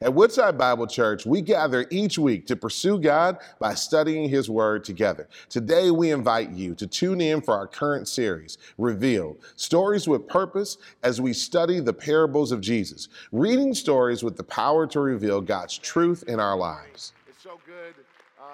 At Woodside Bible Church, we gather each week to pursue God by studying His Word together. Today, we invite you to tune in for our current series, Reveal Stories with Purpose, as we study the parables of Jesus, reading stories with the power to reveal God's truth in our lives. It's so good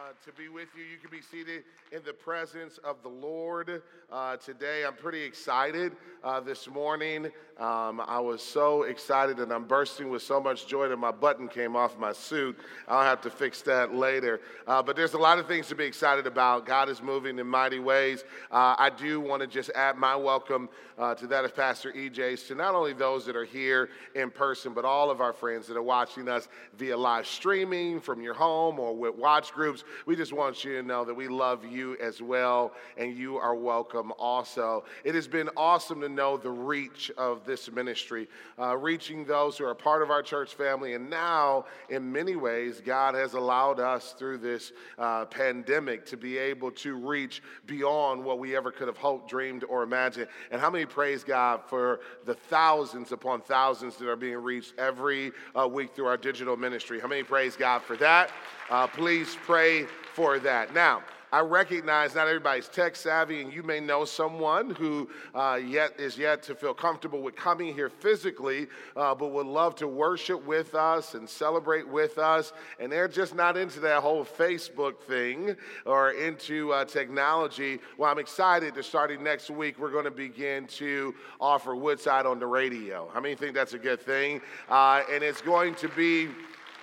uh, to be with you. You can be seated in the presence of the Lord uh, today. I'm pretty excited uh, this morning. Um, I was so excited and I'm bursting with so much joy that my button came off my suit. I'll have to fix that later. Uh, but there's a lot of things to be excited about. God is moving in mighty ways. Uh, I do want to just add my welcome to that of Pastor EJ's to not only those that are here in person, but all of our friends that are watching us via live streaming from your home or with watch groups. We just want you to know that we love you as well, and you are welcome also. It has been awesome to know the reach of this ministry, uh, reaching those who are part of our church family. And now, in many ways, God has allowed us through this uh, pandemic to be able to reach beyond what we ever could have hoped, dreamed, or imagined. And how many praise God for the thousands upon thousands that are being reached every uh, week through our digital ministry? How many praise God for that? Uh, please for that. Now, I recognize not everybody's tech savvy, and you may know someone who uh, yet is yet to feel comfortable with coming here physically, uh, but would love to worship with us and celebrate with us. And they're just not into that whole Facebook thing or into uh, technology. Well, I'm excited that starting next week, we're going to begin to offer Woodside on the radio. How many think that's a good thing? Uh, and it's going to be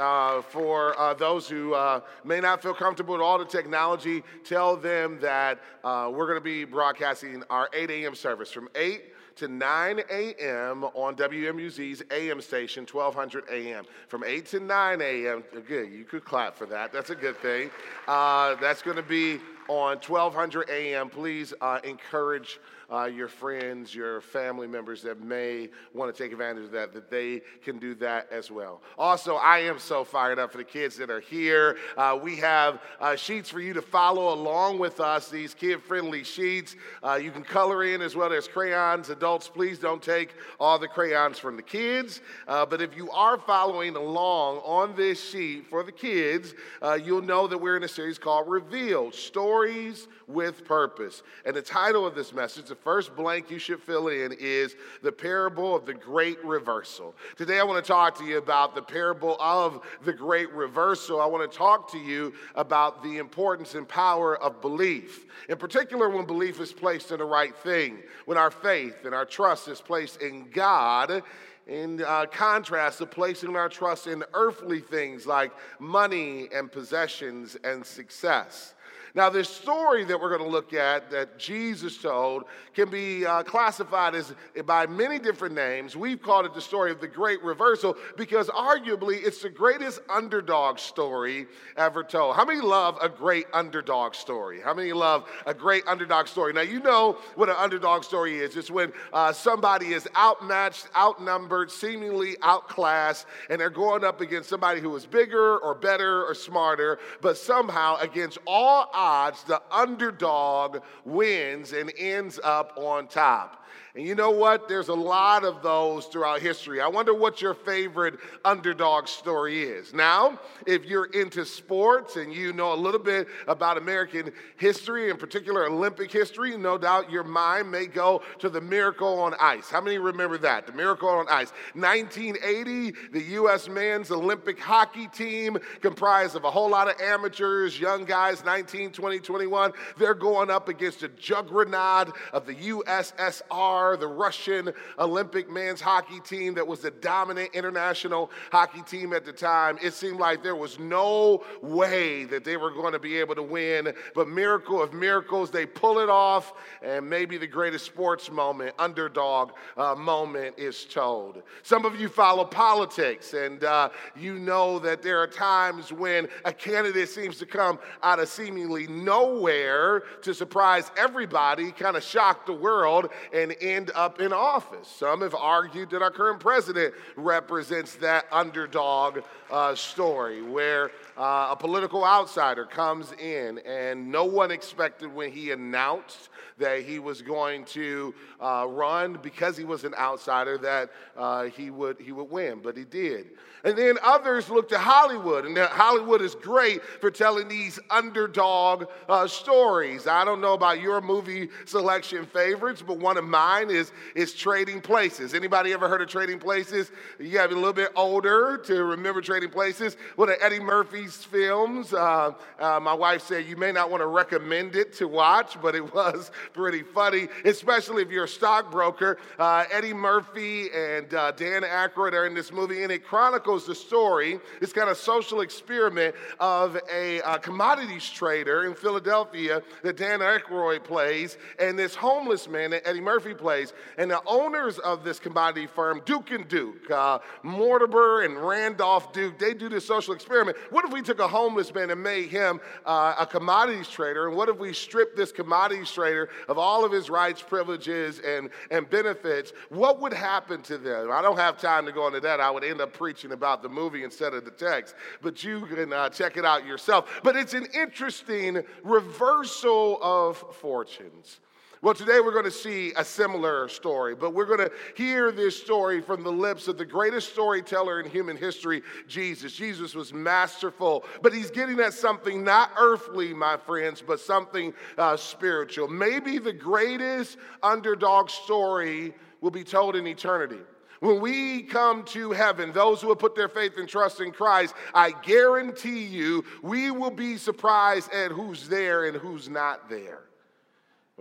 uh, for uh, those who uh, may not feel comfortable with all the technology, tell them that uh, we're going to be broadcasting our 8 a.m. service from 8 to 9 a.m. on WMUZ's AM station, 1200 a.m. From 8 to 9 a.m. Good, you could clap for that. That's a good thing. Uh, that's going to be on 1200 a.m. Please encourage uh, your friends, your family members that may want to take advantage of that, that they can do that as well. Also, I am so fired up for the kids that are here. Uh, we have uh, sheets for you to follow along with us, these kid friendly sheets. Uh, you can color in as well as crayons. Adults, please don't take all the crayons from the kids. Uh, but if you are following along on this sheet for the kids, uh, you'll know that we're in a series called Reveal Stories with Purpose. And the title of this message, the first blank you should fill in is the parable of the great reversal. Today, I want to talk to you about the parable of the great reversal. I want to talk to you about the importance and power of belief, in particular, when belief is placed in the right thing, when our faith and our trust is placed in God in uh, contrast to placing our trust in earthly things like money and possessions and success. Now, this story that we're going to look at that Jesus told can be uh, classified as by many different names. We've called it the story of the great reversal because arguably it's the greatest underdog story ever told. How many love a great underdog story? How many love a great underdog story? Now, you know what an underdog story is. It's when uh, somebody is outmatched, outnumbered, seemingly outclassed, and they're going up against somebody who is bigger or better or smarter, but somehow against all odds, the underdog wins and ends up on top. And you know what? There's a lot of those throughout history. I wonder what your favorite underdog story is. Now, if you're into sports and you know a little bit about American history, in particular Olympic history, no doubt your mind may go to the Miracle on Ice. How many remember that? The Miracle on Ice. 1980, the U.S. men's Olympic hockey team, comprised of a whole lot of amateurs, young guys, 19, 20, 21, they're going up against a juggernaut of the USSR the Russian Olympic men's hockey team that was the dominant international hockey team at the time. It seemed like there was no way that they were going to be able to win. But miracle of miracles, they pull it off, and maybe the greatest sports moment, underdog uh, moment, is told. Some of you follow politics, and uh, you know that there are times when a candidate seems to come out of seemingly nowhere to surprise everybody, kind of shock the world, and end up in office. Some have argued that our current president represents that underdog uh, story where uh, a political outsider comes in and no one expected when he announced that he was going to uh, run because he was an outsider, that uh, he, would, he would win, but he did. And then others looked to Hollywood, and Hollywood is great for telling these underdog uh, stories. I don't know about your movie selection favorites, but one of mine is, is Trading Places. Anybody ever heard of Trading Places? You got to be a little bit older to remember Trading Places. One of Eddie Murphy's films. Uh, uh, my wife said you may not want to recommend it to watch, but it was pretty funny, especially if you're a stockbroker. Uh, Eddie Murphy and uh, Dan Aykroyd are in this movie, and it chronicles the story, this kind of social experiment of a uh, commodities trader in Philadelphia that Dan Aykroyd plays, and this homeless man that Eddie Murphy plays. And the owners of this commodity firm, Duke and Duke, uh, Mortimer and Randolph Duke, they do this social experiment. What if we took a homeless man and made him uh, a commodities trader? And what if we stripped this commodities trader of all of his rights, privileges, and, and benefits? What would happen to them? I don't have time to go into that. I would end up preaching about the movie instead of the text, but you can uh, check it out yourself. But it's an interesting reversal of fortunes. Well, today we're going to see a similar story, but we're going to hear this story from the lips of the greatest storyteller in human history, Jesus. Jesus was masterful, but he's getting at something not earthly, my friends, but something uh, spiritual. Maybe the greatest underdog story will be told in eternity. When we come to heaven, those who have put their faith and trust in Christ, I guarantee you, we will be surprised at who's there and who's not there.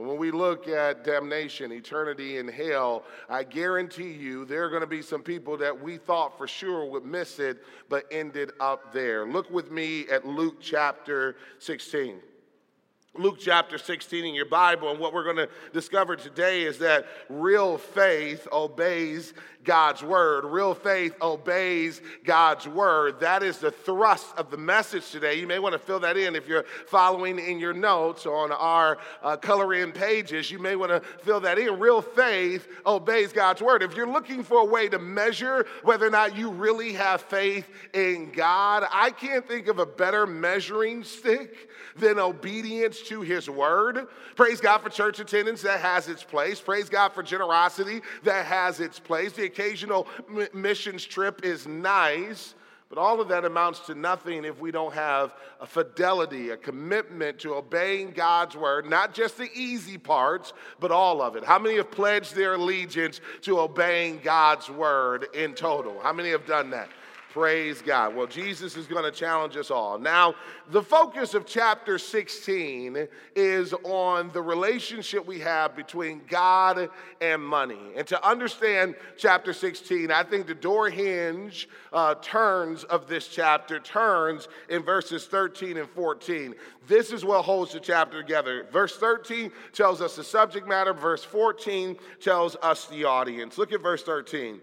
And when we look at damnation, eternity and hell, I guarantee you there are going to be some people that we thought for sure would miss it, but ended up there. Look with me at Luke chapter 16. Luke chapter 16 in your Bible. And what we're going to discover today is that real faith obeys God's word. Real faith obeys God's word. That is the thrust of the message today. You may want to fill that in if you're following in your notes on our uh, color in pages. You may want to fill that in. Real faith obeys God's word. If you're looking for a way to measure whether or not you really have faith in God, I can't think of a better measuring stick than obedience to his word. Praise God for church attendance that has its place. Praise God for generosity that has its place. The occasional m- missions trip is nice. But all of that amounts to nothing if we don't have a fidelity, a commitment to obeying God's word, not just the easy parts, but all of it. How many have pledged their allegiance to obeying God's word in total? How many have done that? Praise God. Well, Jesus is going to challenge us all. Now, the focus of chapter 16 is on the relationship we have between God and money. And to understand chapter 16, I think the door hinge uh, turns of this chapter turns in verses 13 and 14. This is what holds the chapter together. Verse 13 tells us the subject matter, verse 14 tells us the audience. Look at verse 13.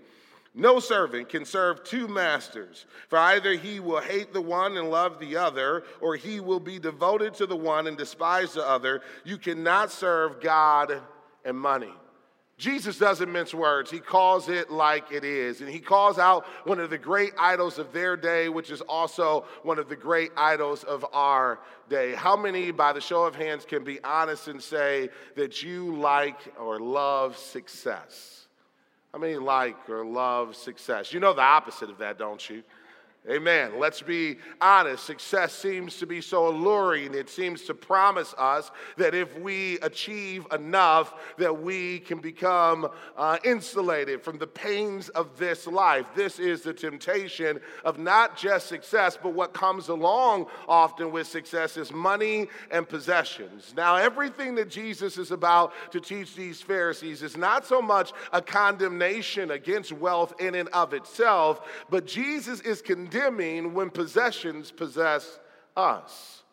No servant can serve two masters, for either he will hate the one and love the other, or he will be devoted to the one and despise the other. You cannot serve God and money. Jesus doesn't mince words. He calls it like it is. And he calls out one of the great idols of their day, which is also one of the great idols of our day. How many, by the show of hands, can be honest and say that you like or love success? How many like or love success? You know the opposite of that, don't you? Amen. Let's be honest. Success seems to be so alluring. It seems to promise us that if we achieve enough, that we can become uh, insulated from the pains of this life. This is the temptation of not just success, but what comes along often with success is money and possessions. Now, everything that Jesus is about to teach these Pharisees is not so much a condemnation against wealth in and of itself, but Jesus is condemning condemning when possessions possess us.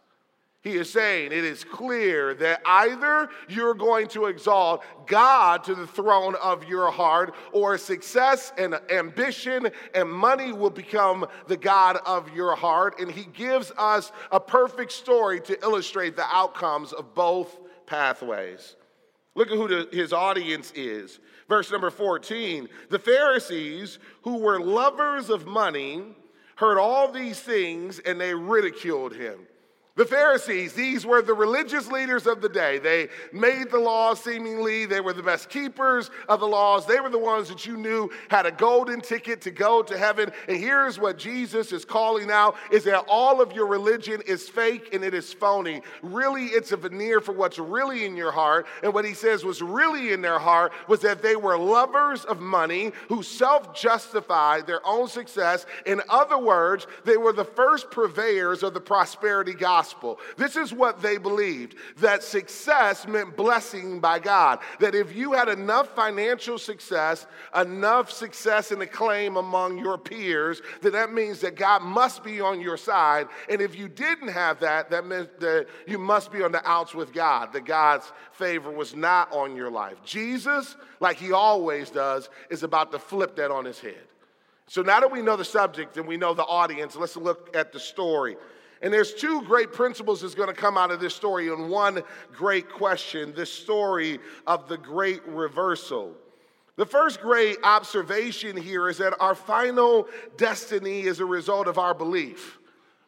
He is saying it is clear that either you're going to exalt God to the throne of your heart, or success and ambition and money will become the God of your heart. And He gives us a perfect story to illustrate the outcomes of both pathways. Look at who the, his audience is. Verse number 14 The Pharisees, who were lovers of money, heard all these things and they ridiculed him. The Pharisees, these were the religious leaders of the day. They made the laws seemingly. They were the best keepers of the laws. They were the ones that you knew had a golden ticket to go to heaven. And here's what Jesus is calling out is that all of your religion is fake and it is phony. Really, it's a veneer for what's really in your heart. And what he says was really in their heart was that they were lovers of money who self-justified their own success. In other words, they were the first purveyors of the prosperity gospel gospel. This is what they believed that success meant blessing by God. That if you had enough financial success, enough success and acclaim among your peers, that that means that God must be on your side. And if you didn't have that, that meant that you must be on the outs with God, that God's favor was not on your life. Jesus, like he always does, is about to flip that on his head. So now that we know the subject and we know the audience, let's look at the story. And there's two great principles that's going to come out of this story, and one great question this story of the great reversal. The first great observation here is that our final destiny is a result of our belief.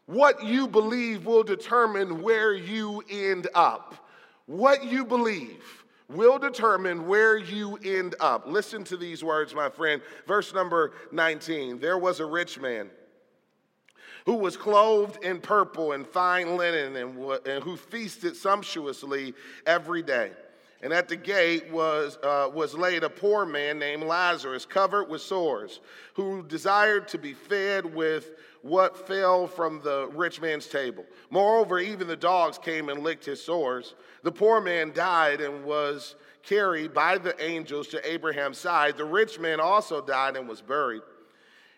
What you believe will determine where you end up. What you believe will determine where you end up. Listen to these words, my friend. Verse number 19 There was a rich man who was clothed in purple and fine linen and, and who feasted sumptuously every day. And at the gate was, uh, was laid a poor man named Lazarus, covered with sores, who desired to be fed with what fell from the rich man's table. Moreover, even the dogs came and licked his sores. The poor man died and was carried by the angels to Abraham's side. The rich man also died and was buried.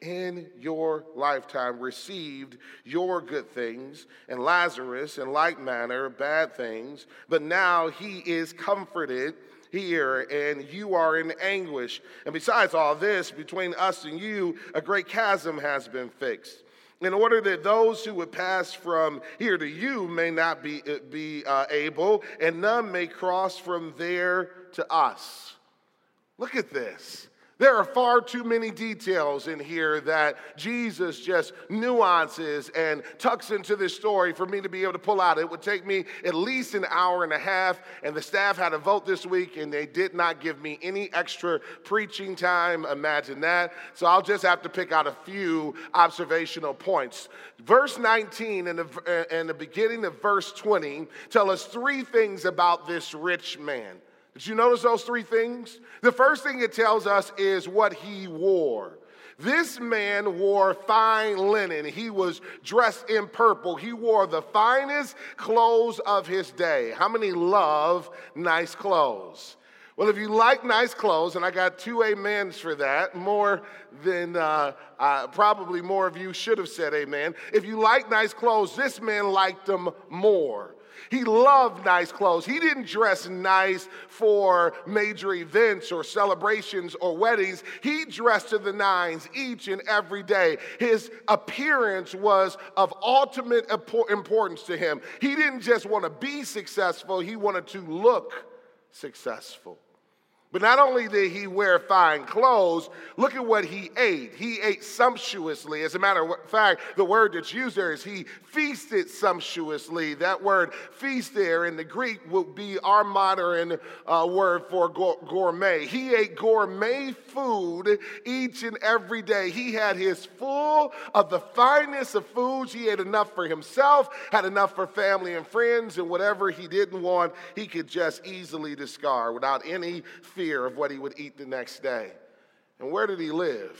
in your lifetime received your good things, and Lazarus in like manner bad things, but now he is comforted here and you are in anguish. And besides all this, between us and you, a great chasm has been fixed. In order that those who would pass from here to you may not be, uh, be uh, able, and none may cross from there to us. Look at this. There are far too many details in here that Jesus just nuances and tucks into this story for me to be able to pull out. It would take me at least an hour and a half, and the staff had a vote this week, and they did not give me any extra preaching time. Imagine that. So I'll just have to pick out a few observational points. Verse 19 and the, and the beginning of verse 20 tell us three things about this rich man. Did you notice those three things? The first thing it tells us is what he wore. This man wore fine linen. He was dressed in purple. He wore the finest clothes of his day. How many love nice clothes? Well, if you like nice clothes, and I got two amens for that, more than uh, uh, probably more of you should have said amen. If you like nice clothes, this man liked them more. He loved nice clothes. He didn't dress nice for major events or celebrations or weddings. He dressed to the nines each and every day. His appearance was of ultimate importance to him. He didn't just want to be successful, he wanted to look successful. But not only did he wear fine clothes, look at what he ate. He ate sumptuously. As a matter of fact, the word that's used there is he feasted sumptuously. That word feast there in the Greek would be our modern uh, word for gourmet. He ate gourmet food each and every day. He had his full of the finest of foods. He ate enough for himself, had enough for family and friends, and whatever he didn't want, he could just easily discard without any fear of what he would eat the next day. And where did he live?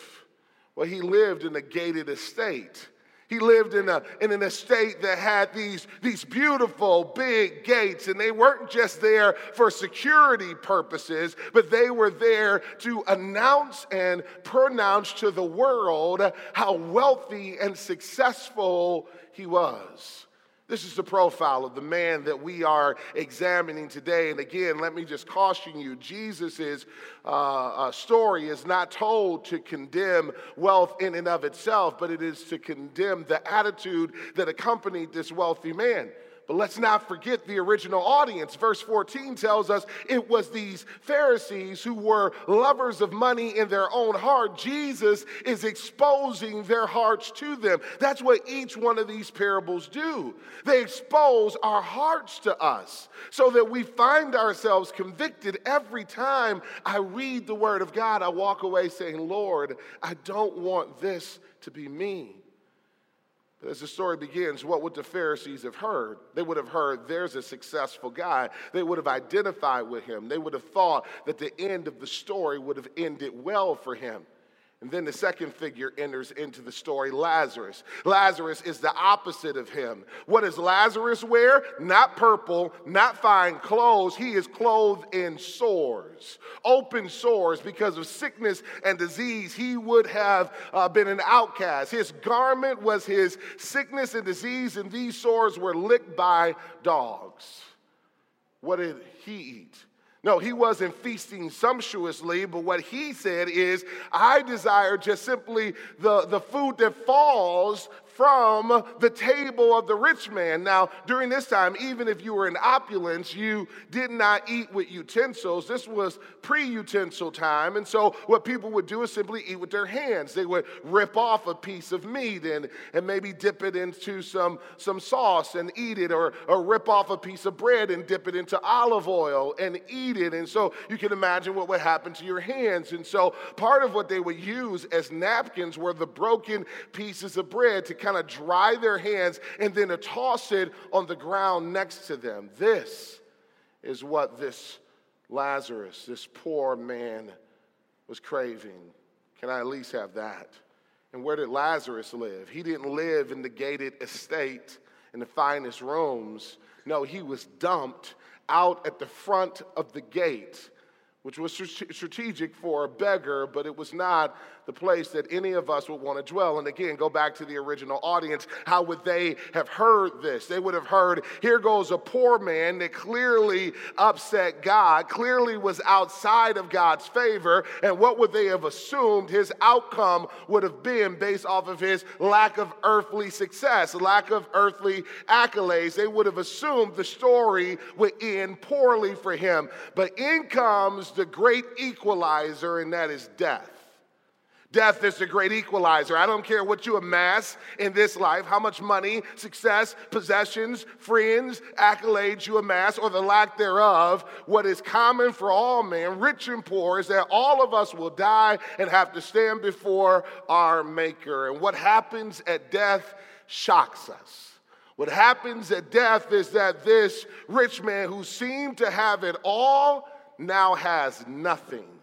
Well, he lived in a gated estate. He lived in, a, in an estate that had these, these beautiful big gates, and they weren't just there for security purposes, but they were there to announce and pronounce to the world how wealthy and successful he was. This is the profile of the man that we are examining today. And again, let me just caution you Jesus' uh, story is not told to condemn wealth in and of itself, but it is to condemn the attitude that accompanied this wealthy man. But let's not forget the original audience. Verse 14 tells us it was these Pharisees who were lovers of money in their own heart. Jesus is exposing their hearts to them. That's what each one of these parables do. They expose our hearts to us so that we find ourselves convicted every time I read the Word of God. I walk away saying, Lord, I don't want this to be me. But as the story begins, what would the Pharisees have heard? They would have heard there's a successful guy. They would have identified with him. They would have thought that the end of the story would have ended well for him. And then the second figure enters into the story Lazarus. Lazarus is the opposite of him. What does Lazarus wear? Not purple, not fine clothes. He is clothed in sores, open sores because of sickness and disease. He would have uh, been an outcast. His garment was his sickness and disease, and these sores were licked by dogs. What did he eat? No, he wasn't feasting sumptuously, but what he said is, I desire just simply the, the food that falls from the table of the rich man. Now, during this time, even if you were in opulence, you did not eat with utensils. This was pre utensil time. And so, what people would do is simply eat with their hands. They would rip off a piece of meat and, and maybe dip it into some, some sauce and eat it, or, or rip off a piece of bread and dip it into olive oil and eat it. And so, you can imagine what would happen to your hands. And so, part of what they would use as napkins were the broken pieces of bread to kind of dry their hands and then to toss it on the ground next to them. This is what this Lazarus, this poor man, was craving. Can I at least have that? And where did Lazarus live? He didn't live in the gated estate in the finest rooms. No, he was dumped out at the front of the gate which was strategic for a beggar, but it was not the place that any of us would want to dwell. And again, go back to the original audience. How would they have heard this? They would have heard, here goes a poor man that clearly upset God, clearly was outside of God's favor. And what would they have assumed his outcome would have been based off of his lack of earthly success, lack of earthly accolades? They would have assumed the story would end poorly for him. But in comes the great equalizer, and that is death. Death is the great equalizer. I don't care what you amass in this life, how much money, success, possessions, friends, accolades you amass, or the lack thereof. What is common for all men, rich and poor, is that all of us will die and have to stand before our Maker. And what happens at death shocks us. What happens at death is that this rich man who seemed to have it all now has nothing.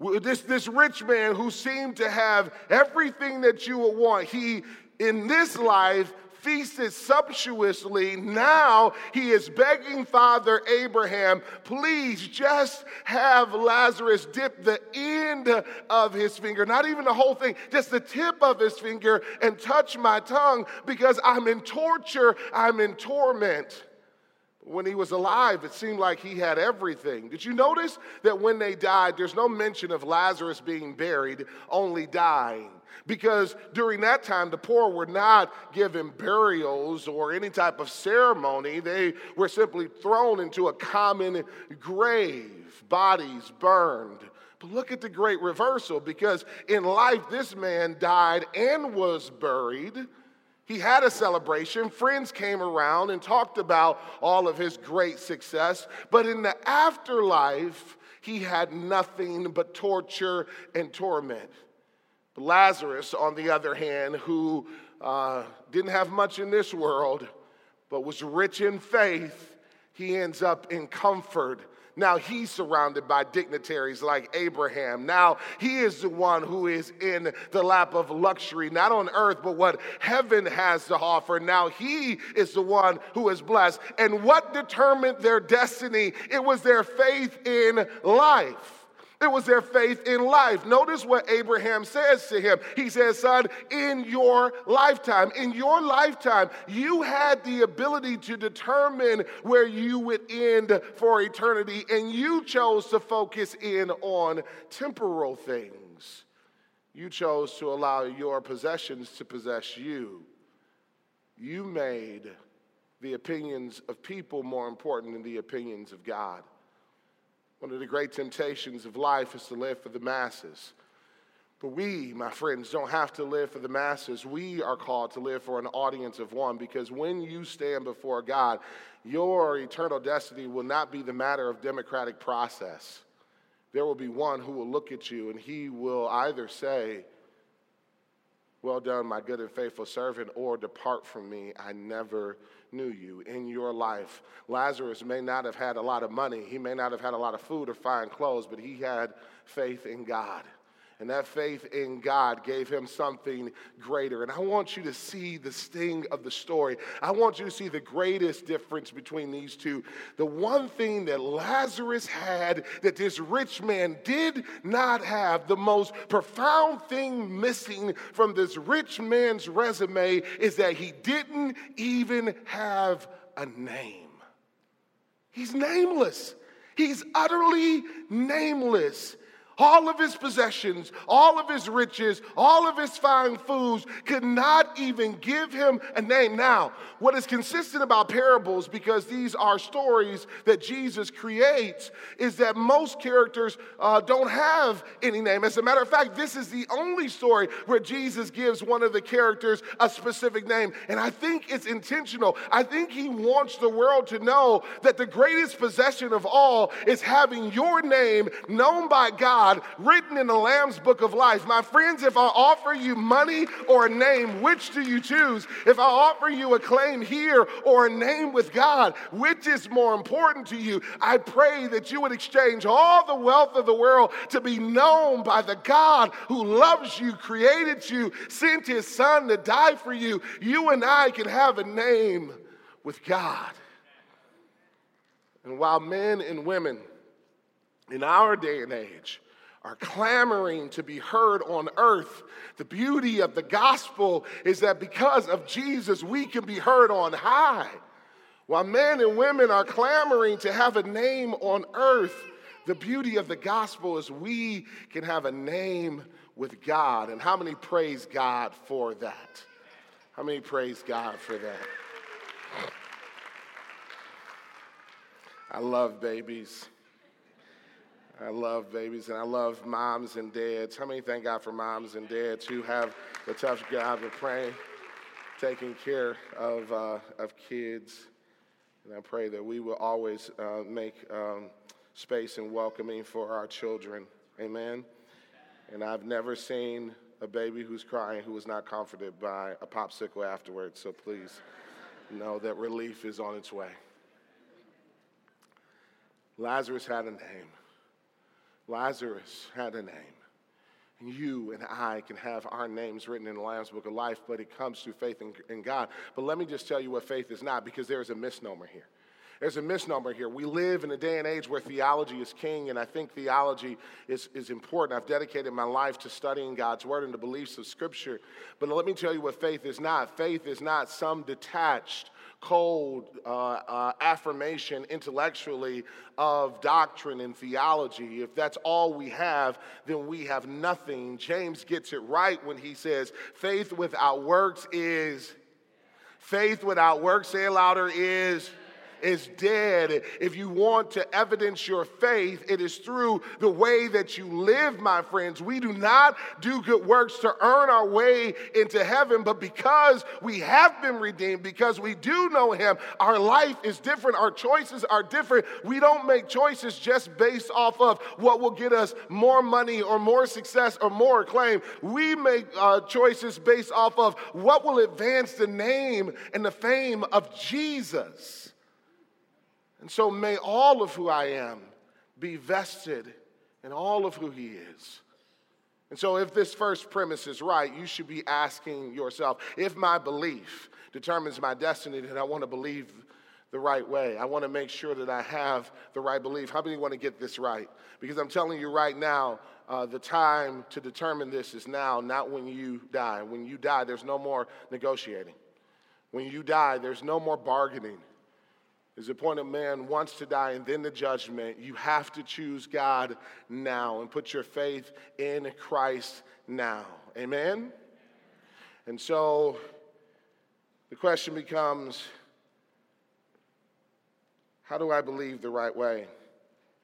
This, this rich man who seemed to have everything that you would want, he in this life feasted sumptuously. Now he is begging Father Abraham, please just have Lazarus dip the end of his finger, not even the whole thing, just the tip of his finger, and touch my tongue because I'm in torture, I'm in torment. When he was alive, it seemed like he had everything. Did you notice that when they died, there's no mention of Lazarus being buried, only dying? Because during that time, the poor were not given burials or any type of ceremony. They were simply thrown into a common grave, bodies burned. But look at the great reversal because in life, this man died and was buried he had a celebration. Friends came around and talked about all of his great success. But in the afterlife, he had nothing but torture and torment. Lazarus, on the other hand, who uh, didn't have much in this world, but was rich in faith, he ends up in comfort now he's surrounded by dignitaries like Abraham. Now he is the one who is in the lap of luxury, not on earth, but what heaven has to offer. Now he is the one who is blessed. And what determined their destiny? It was their faith in life. It was their faith in life. Notice what Abraham says to him. He says, Son, in your lifetime, in your lifetime, you had the ability to determine where you would end for eternity, and you chose to focus in on temporal things. You chose to allow your possessions to possess you. You made the opinions of people more important than the opinions of God. One of the great temptations of life is to live for the masses. But we, my friends, don't have to live for the masses. We are called to live for an audience of one because when you stand before God, your eternal destiny will not be the matter of democratic process. There will be one who will look at you and he will either say, Well done, my good and faithful servant, or depart from me, I never knew you in your life. Lazarus may not have had a lot of money, he may not have had a lot of food or fine clothes, but he had faith in God. And that faith in God gave him something greater. And I want you to see the sting of the story. I want you to see the greatest difference between these two. The one thing that Lazarus had that this rich man did not have, the most profound thing missing from this rich man's resume is that he didn't even have a name. He's nameless. He's utterly nameless. All of his possessions, all of his riches, all of his fine foods could not even give him a name. Now, what is consistent about parables, because these are stories that Jesus creates, is that most characters uh, don't have any name. As a matter of fact, this is the only story where Jesus gives one of the characters a specific name. And I think it's intentional. I think he wants the world to know that the greatest possession of all is having your name known by God God written in the Lamb's book of life. My friends, if I offer you money or a name, which do you choose? If I offer you a claim here or a name with God, which is more important to you? I pray that you would exchange all the wealth of the world to be known by the God who loves you, created you, sent his son to die for you. You and I can have a name with God. And while men and women in our day and age are clamoring to be heard on earth. The beauty of the gospel is that because of Jesus, we can be heard on high. While men and women are clamoring to have a name on earth, the beauty of the gospel is we can have a name with God. And how many praise God for that? How many praise God for that? I love babies. I love babies and I love moms and dads. How many thank God for moms and dads who have the tough job of praying, taking care of, uh, of kids? And I pray that we will always uh, make um, space and welcoming for our children. Amen. And I've never seen a baby who's crying who was not comforted by a popsicle afterwards. So please know that relief is on its way. Lazarus had a name. Lazarus had a name. And you and I can have our names written in the Lamb's Book of Life, but it comes through faith in, in God. But let me just tell you what faith is not, because there is a misnomer here. There's a misnomer here. We live in a day and age where theology is king, and I think theology is, is important. I've dedicated my life to studying God's word and the beliefs of Scripture. But let me tell you what faith is not. Faith is not some detached cold uh, uh, affirmation intellectually of doctrine and theology. If that's all we have, then we have nothing. James gets it right when he says, faith without works is, faith without works, say louder, is is dead. If you want to evidence your faith, it is through the way that you live, my friends. We do not do good works to earn our way into heaven, but because we have been redeemed, because we do know Him, our life is different. Our choices are different. We don't make choices just based off of what will get us more money or more success or more acclaim. We make uh, choices based off of what will advance the name and the fame of Jesus. And so may all of who I am be vested in all of who He is. And so, if this first premise is right, you should be asking yourself if my belief determines my destiny, then I want to believe the right way. I want to make sure that I have the right belief. How many want to get this right? Because I'm telling you right now, uh, the time to determine this is now, not when you die. When you die, there's no more negotiating. When you die, there's no more bargaining. There's the point of man wants to die and then the judgment. You have to choose God now and put your faith in Christ now. Amen? And so the question becomes how do I believe the right way?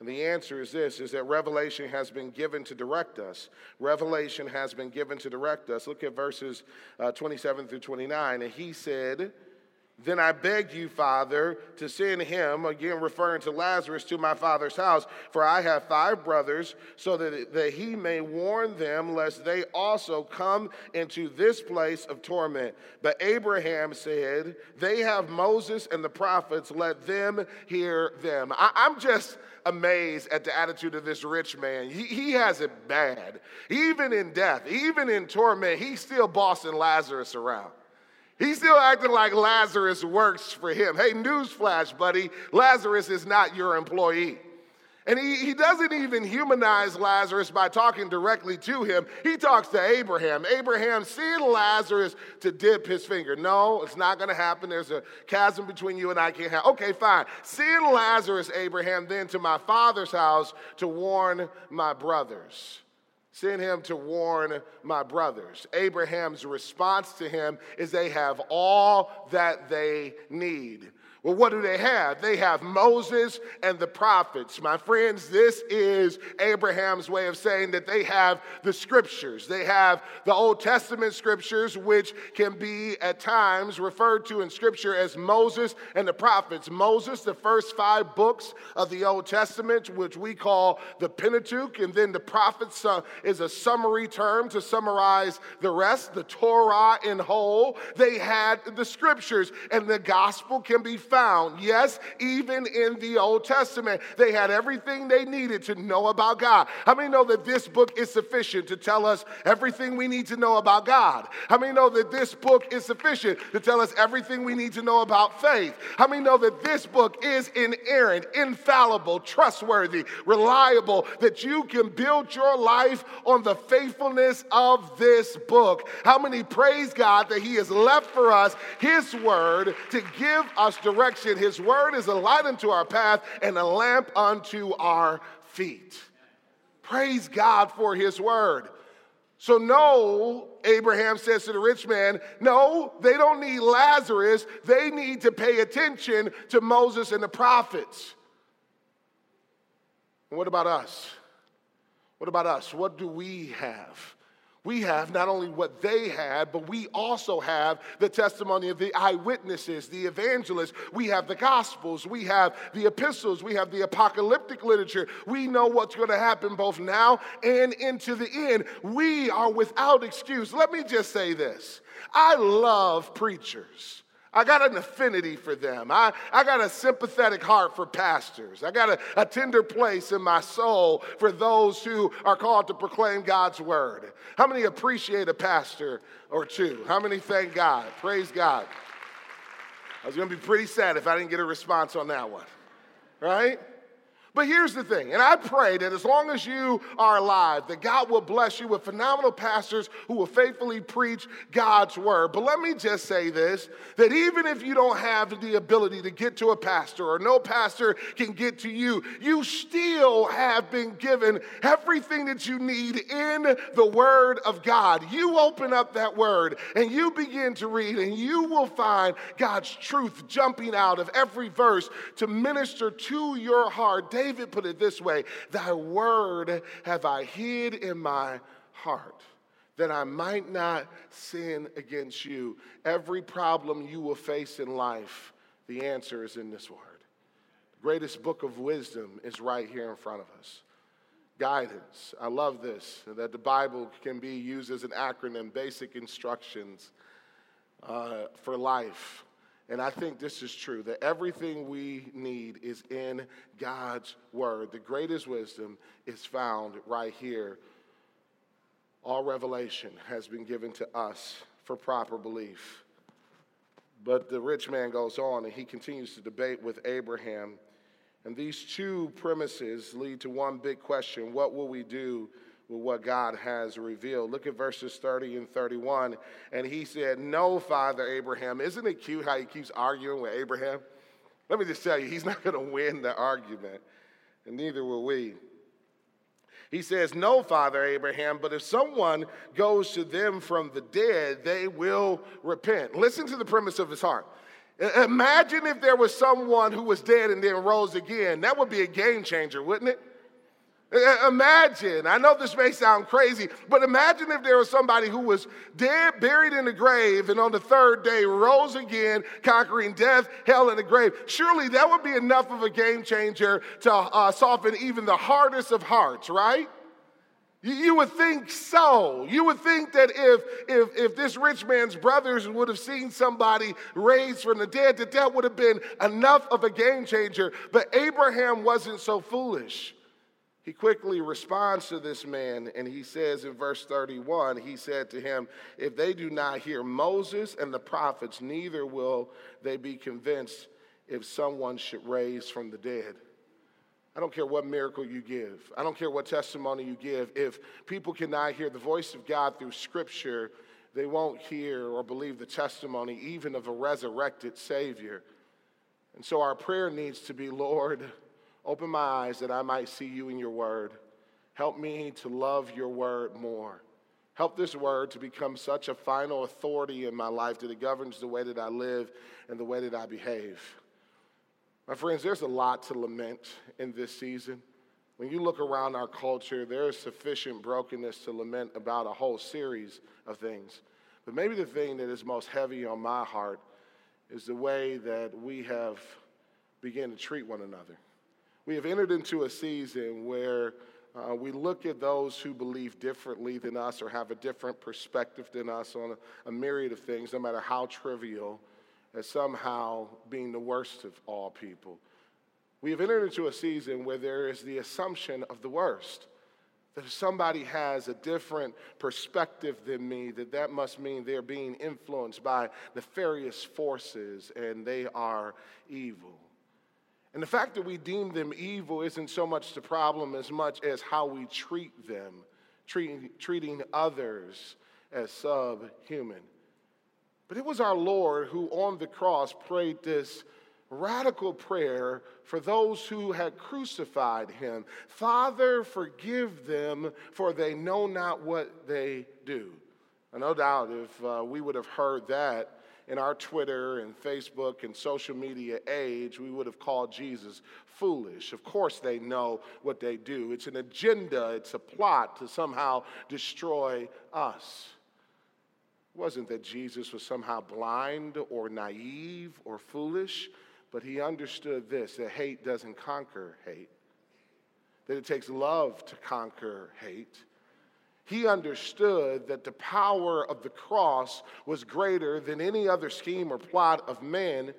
And the answer is this is that revelation has been given to direct us. Revelation has been given to direct us. Look at verses uh, 27 through 29. And he said, then I beg you, Father, to send him, again referring to Lazarus, to my father's house, for I have five brothers, so that, that he may warn them, lest they also come into this place of torment. But Abraham said, They have Moses and the prophets, let them hear them. I, I'm just amazed at the attitude of this rich man. He, he has it bad. Even in death, even in torment, he's still bossing Lazarus around. He's still acting like Lazarus works for him. Hey, newsflash, buddy, Lazarus is not your employee. And he, he doesn't even humanize Lazarus by talking directly to him. He talks to Abraham. Abraham, send Lazarus to dip his finger. No, it's not going to happen. There's a chasm between you and I can't have. Okay, fine. Send Lazarus, Abraham, then to my father's house to warn my brothers. Send him to warn my brothers. Abraham's response to him is they have all that they need. Well, what do they have? They have Moses and the prophets. My friends, this is Abraham's way of saying that they have the scriptures. They have the Old Testament scriptures, which can be at times referred to in scripture as Moses and the prophets. Moses, the first five books of the Old Testament, which we call the Pentateuch, and then the prophets uh, is a summary term to summarize the rest, the Torah in whole. They had the scriptures, and the gospel can be found. Yes, even in the Old Testament, they had everything they needed to know about God. How many know that this book is sufficient to tell us everything we need to know about God? How many know that this book is sufficient to tell us everything we need to know about faith? How many know that this book is inerrant, infallible, trustworthy, reliable, that you can build your life on the faithfulness of this book? How many praise God that He has left for us His word to give us direction? Direction. His word is a light unto our path and a lamp unto our feet. Praise God for his word. So, no, Abraham says to the rich man, no, they don't need Lazarus. They need to pay attention to Moses and the prophets. What about us? What about us? What do we have? We have not only what they had, but we also have the testimony of the eyewitnesses, the evangelists. We have the gospels. We have the epistles. We have the apocalyptic literature. We know what's going to happen both now and into the end. We are without excuse. Let me just say this I love preachers. I got an affinity for them. I, I got a sympathetic heart for pastors. I got a, a tender place in my soul for those who are called to proclaim God's word. How many appreciate a pastor or two? How many thank God? Praise God. I was going to be pretty sad if I didn't get a response on that one, right? But here's the thing, and I pray that as long as you are alive, that God will bless you with phenomenal pastors who will faithfully preach God's word. But let me just say this that even if you don't have the ability to get to a pastor or no pastor can get to you, you still have been given everything that you need in the word of God. You open up that word and you begin to read, and you will find God's truth jumping out of every verse to minister to your heart David put it this way Thy word have I hid in my heart that I might not sin against you. Every problem you will face in life, the answer is in this word. The greatest book of wisdom is right here in front of us. Guidance. I love this, that the Bible can be used as an acronym, basic instructions uh, for life. And I think this is true that everything we need is in God's word. The greatest wisdom is found right here. All revelation has been given to us for proper belief. But the rich man goes on and he continues to debate with Abraham. And these two premises lead to one big question What will we do with what God has revealed? Look at verses 30 and 31. And he said, No, Father Abraham. Isn't it cute how he keeps arguing with Abraham? Let me just tell you, he's not going to win the argument, and neither will we. He says, No, Father Abraham, but if someone goes to them from the dead, they will repent. Listen to the premise of his heart. Imagine if there was someone who was dead and then rose again. That would be a game changer, wouldn't it? Imagine, I know this may sound crazy, but imagine if there was somebody who was dead, buried in the grave, and on the third day rose again, conquering death, hell, and the grave. Surely that would be enough of a game changer to uh, soften even the hardest of hearts, right? You, would think so. You would think that if, if, if this rich man's brothers would have seen somebody raised from the dead, that that would have been enough of a game changer. But Abraham wasn't so foolish. He quickly responds to this man and he says in verse 31 he said to him, If they do not hear Moses and the prophets, neither will they be convinced if someone should raise from the dead. I don't care what miracle you give, I don't care what testimony you give. If people cannot hear the voice of God through scripture, they won't hear or believe the testimony even of a resurrected Savior. And so our prayer needs to be, Lord, Open my eyes that I might see you in your word. Help me to love your word more. Help this word to become such a final authority in my life that it governs the way that I live and the way that I behave. My friends, there's a lot to lament in this season. When you look around our culture, there is sufficient brokenness to lament about a whole series of things. But maybe the thing that is most heavy on my heart is the way that we have begun to treat one another. We have entered into a season where uh, we look at those who believe differently than us or have a different perspective than us on a, a myriad of things, no matter how trivial, as somehow being the worst of all people. We have entered into a season where there is the assumption of the worst. That if somebody has a different perspective than me, that that must mean they're being influenced by nefarious forces and they are evil. And the fact that we deem them evil isn't so much the problem as much as how we treat them, treating, treating others as subhuman. But it was our Lord who on the cross prayed this radical prayer for those who had crucified him Father, forgive them, for they know not what they do. And no doubt if uh, we would have heard that, in our Twitter and Facebook and social media age, we would have called Jesus foolish. Of course, they know what they do. It's an agenda, it's a plot to somehow destroy us. It wasn't that Jesus was somehow blind or naive or foolish, but he understood this that hate doesn't conquer hate, that it takes love to conquer hate he understood that the power of the cross was greater than any other scheme or plot of man,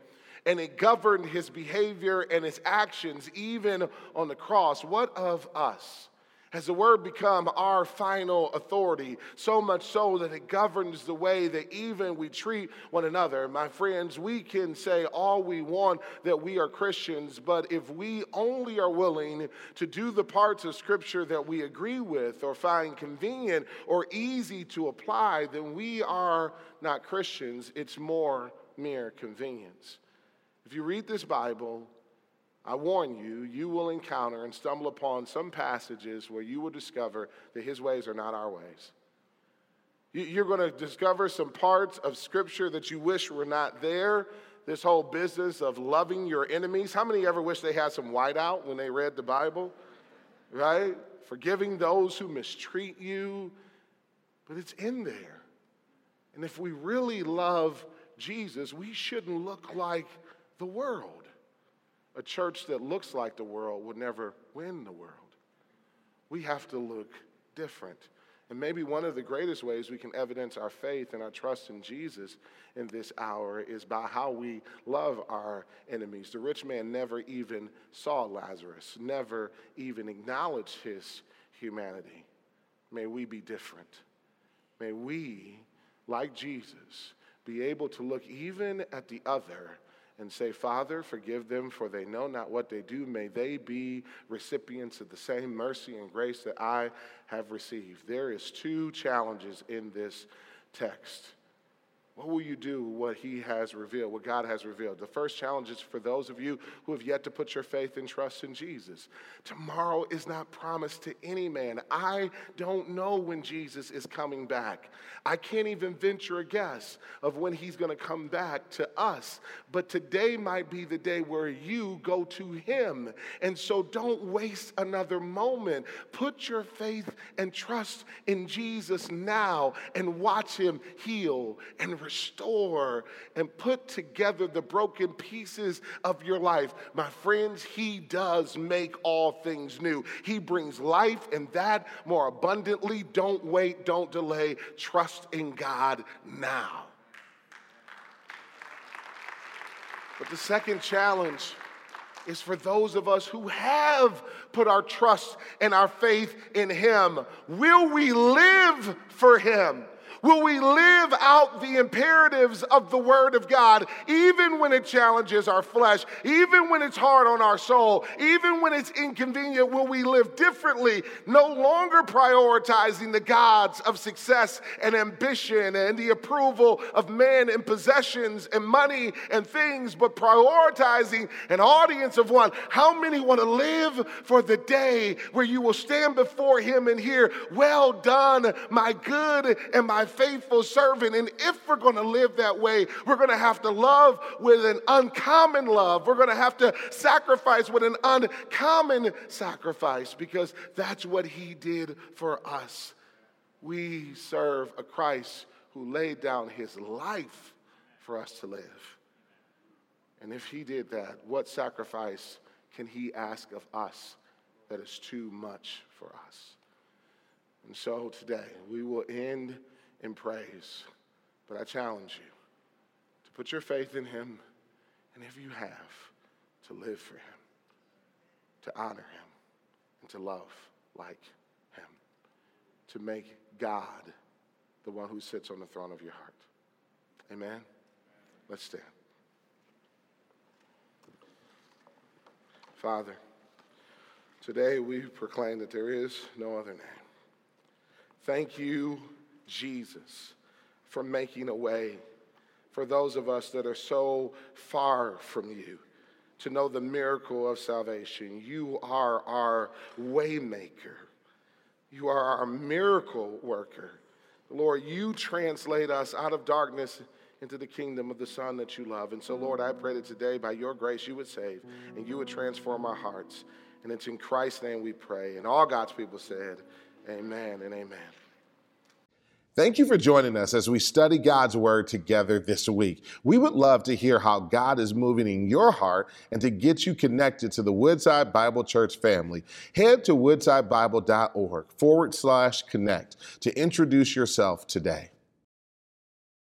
and it governed his behavior and his actions even on the cross. What of us? Has the word become our final authority, so much so that it governs the way that even we treat one another? My friends, we can say all we want that we are Christians, but if we only are willing to do the parts of Scripture that we agree with or find convenient or easy to apply, then we are not Christians. It's more mere convenience. If you read this Bible, I warn you, you will encounter and stumble upon some passages where you will discover that his ways are not our ways. You're going to discover some parts of scripture that you wish were not there. This whole business of loving your enemies. How many ever wish they had some whiteout when they read the Bible? Right? Forgiving those who mistreat you. But it's in there. And if we really love Jesus, we shouldn't look like the world. A church that looks like the world would never win the world. We have to look different. And maybe one of the greatest ways we can evidence our faith and our trust in Jesus in this hour is by how we love our enemies. The rich man never even saw Lazarus, never even acknowledged his humanity. May we be different. May we, like Jesus, be able to look even at the other and say, Father, forgive them, for they know not what they do. May they be recipients of the same mercy and grace that I have received. There is two challenges in this text. What will you do what he has revealed, what God has revealed? The first challenge is for those of you who have yet to put your faith and trust in Jesus. Tomorrow is not promised to any man. I don't know when Jesus is coming back. I can't even venture a guess of when he's going to come back to us. But today might be the day where you go to him. And so don't waste another moment. Put your faith and trust in Jesus now and watch him heal and restore and put together the broken pieces of your life. My friends, He does make all things new. He brings life and that more abundantly. Don't wait, don't delay. Trust in God now. But the second challenge is for those of us who have put our trust and our faith in Him. Will we live for Him? Will we live out the imperatives of the Word of God, even when it challenges our flesh, even when it's hard on our soul, even when it's inconvenient? Will we live differently, no longer prioritizing the gods of success and ambition and the approval of men and possessions and money and things, but prioritizing an audience of one? How many want to live for the day where you will stand before Him and hear, Well done, my good and my faithful servant. And if we're going to live that way, we're going to have to love with an uncommon love. We're going to have to sacrifice with an uncommon sacrifice because that's what he did for us. We serve a Christ who laid down his life for us to live. And if he did that, what sacrifice can he ask of us that is too much for us? And so today, we will end in praise. But I challenge you to put your faith in Him, and if you have, to live for Him, to honor Him, and to love like Him, to make God the one who sits on the throne of your heart. Amen? Let's stand. Father, today we proclaim that there is no other name. Thank you Jesus for making a way for those of us that are so far from you to know the miracle of salvation. You are our waymaker. You are our miracle worker. Lord, you translate us out of darkness into the kingdom of the Son that you love. And so, Lord, I pray that today, by your grace, you would save and you would transform our hearts. And it's in Christ's name we pray. And all God's people said, Amen and amen. Thank you for joining us as we study God's Word together this week. We would love to hear how God is moving in your heart and to get you connected to the Woodside Bible Church family. Head to woodsidebible.org forward slash connect to introduce yourself today.